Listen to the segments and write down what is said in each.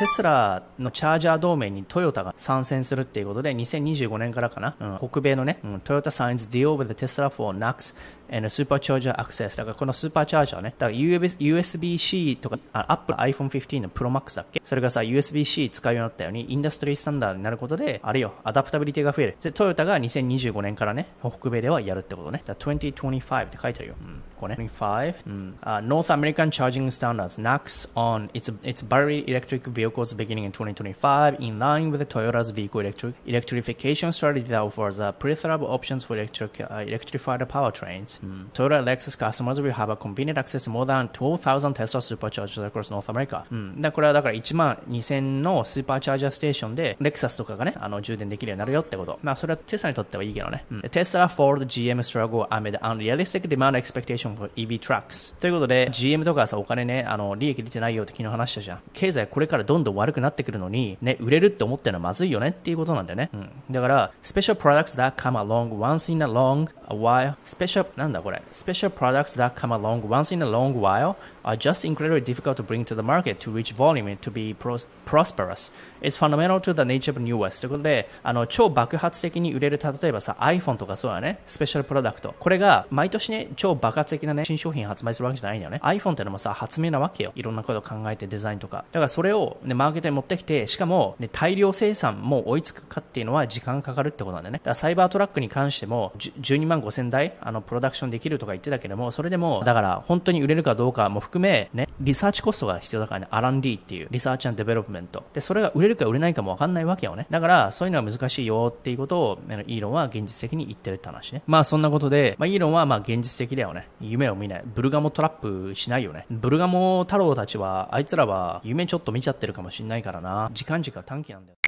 テスラのチャージャー同盟にトヨタが参戦するっていうことで、2025年からかな、うん、北米のね、うん、トヨタサインズ deal with Tesla for NAX and Supercharger Access。だからこのスーパーチャージャーね、だから USB-C とか、Apple iPhone 15の Pro Max だっけそれがさ、USB-C 使うようになったように、インダストリースタンダードになることで、あれよ、アダプタビリティが増える。で、トヨタが2025年からね、北米ではやるってことね。だ2025って書いてあるよ。うんこれね。25. Mm. Uh, North American Charging Standards NACS on its, its battery electric vehicles beginning in 2025 in line with Toyota's vehicle electric electrification strategy that offers uh, preferable options for electric, uh, electrified powertrains. Mm. Toyota Lexus customers will have a convenient access to more than 12,000 Tesla superchargers across North America. うん。だこれはだから1万2000のスーパーチャージャーステーションで、レクサスとかがね、あの、充電できるようになるよってこと。まあ、それはテスラにとってはいいけどね。うん。テスラ、Ford、GM struggle amid unrealistic demand expectation for EV trucks. ということで、GM とかさ、お金ね、あの、利益出てないよって昨日話したじゃん。経済これからどんどん悪くなってくるのに、ね、売れるって思ってるのはまずいよねっていうことなんだよね。うん。だから、special products that come along once in a long while, special, なんだこれ、special products that come along once in a long while are just incredibly difficult to bring to the market to reach volume and to be pros prosperous. It's fundamental to the nature of newness. ということで、あの、超爆発的に売れる、例えばさ、iPhone とかそうだね、 special product。これが、毎年ね、超爆発的なね、新商品発売するわけじゃないんだよね。iPhone ってのもさ、発明なわけよ。いろんなことを考えてデザインとか。だからそれを、ね、マーケットに持ってきて、しかも、ね、大量生産も追いつくかっていうのは時間がかかるってことなんだよね。だからサイバートラックに関しても、12万5千台、あの、プロダクションできるとか言ってたけども、それでも、だから、本当に売れるかどうかも含め、ね、リサーチコストが必要だからね、R&D っていう、 research development。で、それが売れるか売れないかもわかんないわけよね。だから、そういうのは難しいよっていうことを、イーロンは現実的に言ってるって話ね。まあ、そんなことで、まあ、イーロンはまあ、現実的だよね。夢を見ない。ブルガモトラップしないよね。ブルガモ太郎たちは、あいつらは夢ちょっと見ちゃってるかもしんないからな。時間軸が短期なんだよ。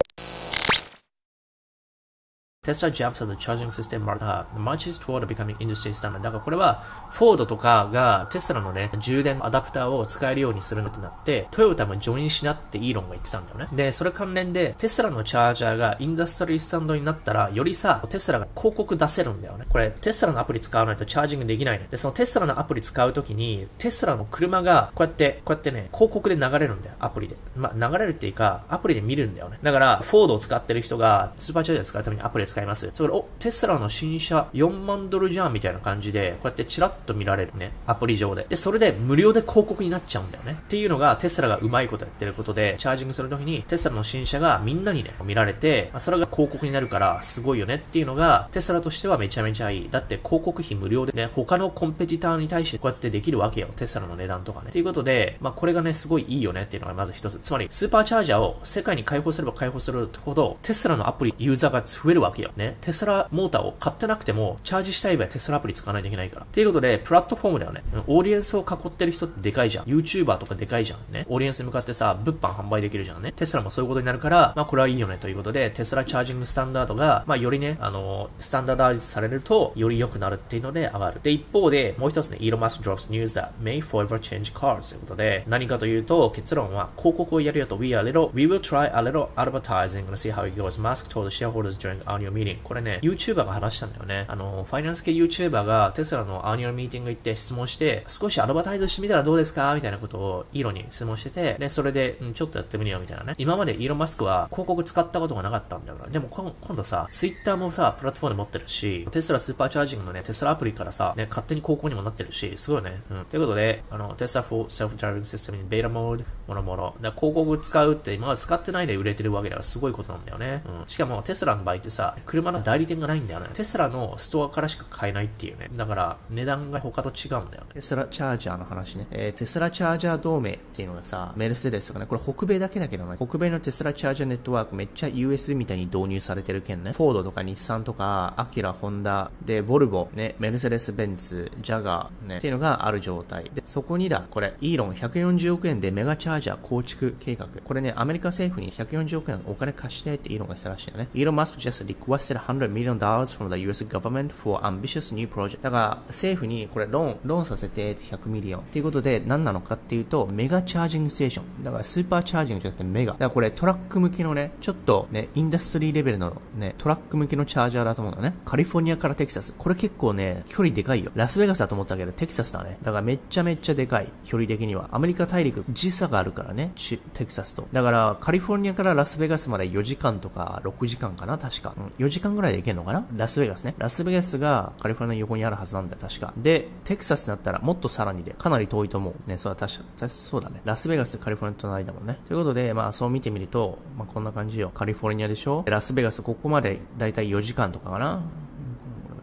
Tesla jumps as a charging system uh, marches toward becoming industry standard. だからこれは、フォードとかがテスラのね、充電アダプターを使えるようにするのってなって、トヨタもジョインしなってイーロンが言ってたんだよね。で、それ関連で、テスラのチャージャーがインダストリースタンドになったら、よりさ、テスラが広告出せるんだよね。これ、テスラのアプリ使わないとチャージングできないね。で、そのテスラのアプリ使うときに、テスラの車が、こうやって、こうやってね、広告で流れるんだよ、アプリで。まあ、流れるっていうか、アプリで見るんだよね。だから、フォードを使ってる人が、スーパーチャージャー使うためにアプリを使います。それ、お、テスラの新車4万ドルじゃんみたいな感じで、こうやってチラッと見られるね、アプリ上で。で、それで無料で広告になっちゃうんだよね。っていうのがテスラがうまいことやってることで、チャージングするときにテスラの新車がみんなにね、見られて、それが広告になるからすごいよねっていうのが、テスラとしてはめちゃめちゃいい。だって広告費無料でね、他のコンペティターに対してこうやってできるわけよ。テスラの値段とかね。ということで、まあこれがね、すごいいいよねっていうのがまず一つ。つまり、スーパーチャージャーを世界に開放すれば開放するほど、テスラのアプリユーザーが増えるわけよ。ね。テスラモーターを買ってなくても、チャージしたい場合テスラアプリ使わないといけないから。ということで、プラットフォームだよね。オーディエンスを囲ってる人ってでかいじゃん。YouTuber とかでかいじゃんね。オーディエンスに向かってさ、物販販売できるじゃんね。テスラもそういうことになるから、まあこれはいいよねということで、テスラチャージングスタンダードが、まあよりね、あの、スタンダーダイズされると、より良くなるっていうので上がる。で、一方で、もう一つね、イーロンマスク drops news that may forever change cars ということで、何かというと、結論は、広告をやるよと、we are little, we will try a little advertising and see how it goes. Musk told shareholders during annual meeting. これね、YouTuber が話したんだよね。あの、ファイナンス系 YouTuber がテスラの annual meeting 行って質問して、少し advertise してみたらどうですかみたいなことをイーロンに質問してて、で、それで、うん、ちょっとやってみるよみたいなね。今までイーロン・マスクは広告使ったことがなかったんだよな。でも今度さ、Twitter もさ、プラットフォーム持ってるし、テスラスーパーチャージングのね、テスラアプリからさ、ね、勝手に広告にもなってるし、すごいね。うん。ということで、あの、テスラ Full Self-Driving System in Beta Mode もろもろ。広告使うって今まで使ってないで売れてるわけだからすごいことなんだよね。うん。しかもテスラの場合ってさ、車の代理店がないんだよね。テスラのストアからしか買えないっていうね。だから、値段が他と違うんだよね。テスラチャージャーの話ね。えー、テスラチャージャー同盟っていうのがさ、メルセデスとかね、これ北米だけだけどね、北米のテスラチャージャーネットワークめっちゃ USB みたいに導入されてるけんね。フォードとか日産とか、アキュラ、ホンダ、で、ボルボ、ね、メルセデス・ベンツ、ジャガー、ね、っていうのがある状態。で、そこにだ、これ、イーロン140億円でメガチャージャー構築計画。これね、アメリカ政府に140億円お金貸してってイーロンがしたらしいよね。イーロン・マスク just requested requested 100 million from the US government for ambitious new project. だから政府にこれローン、ローンさせて100 million。っていうことで何なのかっていうと、メガチャージングステーション。だからスーパーチャージングじゃなくてメガ。だからこれトラック向きのね、ちょっとね、 industry level のね、トラック向きのチャージャーだと思うんだね。カリフォルニアからテキサス。これ結構ね、距離でかいよ。ラスベガスだと思ったけど、テキサスだね。だからめっちゃめっちゃでかい。距離的には。アメリカ大陸、時差があるからね、テキサスと。だから、カリフォルニアからラスベガスまで4時間とか6時間かな、確か。うん、4時間ぐらいで行けるのかな？ラスベガスね。ラスベガスがカリフォルニアの横にあるはずなんだよ、確か。で、テキサスだったらもっとさらにで、かなり遠いと思う。ね、そう確か、そうだね。ラスベガスとカリフォルニアとの間もね。ということで、まあそう見てみると、まあこんな感じよ。カリフォルニアでしょ？ラスベガスここまでだいたい4時間とかかな？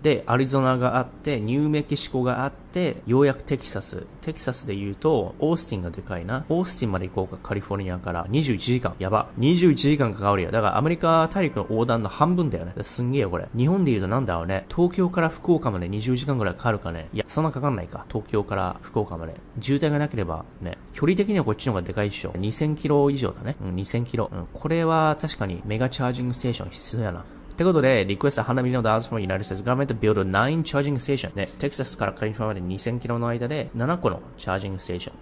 で、アリゾナがあって、ニューメキシコがあって、ようやくテキサス。テキサスで言うと、オースティンがでかいな。オースティンまで行こうか、カリフォルニアから21時間。やば。21時間かかるよ。だからアメリカ大陸の横断の半分だよね。すんげえよ、これ。日本で言うとなんだろうね。東京から福岡まで20時間ぐらいかかるかね。いや、そんなかかんないか。東京から福岡まで。渋滞がなければ、ね。距離的にはこっちの方がでかいっしょ。2000キロ以上だね。うん、2000キロ。うん。これは確かにメガチャージングステーション必要やな。ってことで、リクエスト100 million dollars from United States government to build 9 charging station ね、テキサスからカリフォルニアまで2000キロの間で7個のチャージングステーション。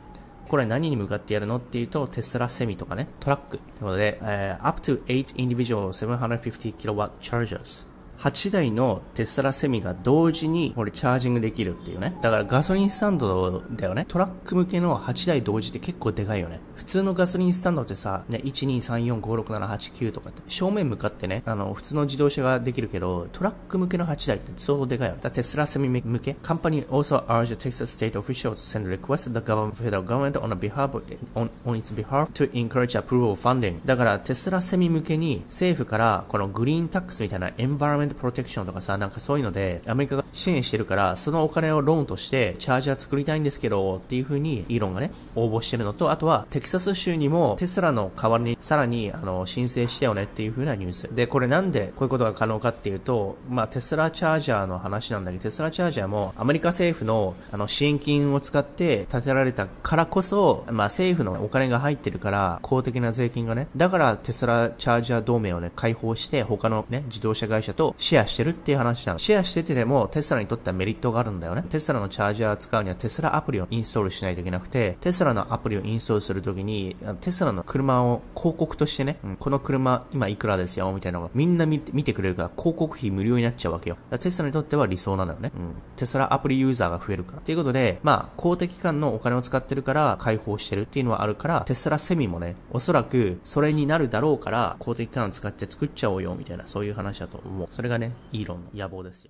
これ何に向かってやるのっていうと、テスラセミとかね、トラック。ということで、えー、up to 8 individual 750 kilowatt chargers。8台のテスラセミが同時にこれチャージングできるっていうね。だからガソリンスタンドだよね。トラック向けの8台同時って結構でかいよね。普通のガソリンスタンドってさ、ね、123456789とかって正面向かってね、あの、普通の自動車ができるけど、トラック向けの8台って相当でかいよね。だテスラセミ向け。カンパニー also urged Texas state officials to send request the government, federal government on, behalf, on, on its behalf to encourage approval funding. だからテスラセミ向けに政府からこのグリーンタックスみたいなエンバラメントプロテクションとかさ、なんかそういうので、アメリカが支援してるから、そのお金をローンとして、チャージャー作りたいんですけど、っていう風に、イーロンがね、応募してるのと、あとは、テキサス州にも、テスラの代わりに、さらに、あの、申請してよねっていう風なニュース。で、これなんで、こういうことが可能かっていうと、まあ、テスラチャージャーの話なんだけど、テスラチャージャーも、アメリカ政府の、あの、支援金を使って建てられたからこそ、まあ、政府のお金が入ってるから、公的な税金がね、だからテスラチャージャー同盟をね、開放して、他のね、自動車会社とシェアしてるっていう話なの。シェアしててでも、テスラにとってはメリットがあるんだよね。テスラのチャージャー使うにはテスラアプリをインストールしないといけなくて、テスラのアプリをインストールするときに、テスラの車を広告としてね、うん、この車今いくらですよ、みたいなのがみんな見てくれるから広告費無料になっちゃうわけよ。テスラにとっては理想なのよね。うん。テスラアプリユーザーが増えるから。ということで、まあ、公的機関のお金を使ってるから開放してるっていうのはあるから、テスラセミもね、おそらくそれになるだろうから、公的機関を使って作っちゃおうよ、みたいな、そういう話だと思う。それがね、イーロンの野望ですよ。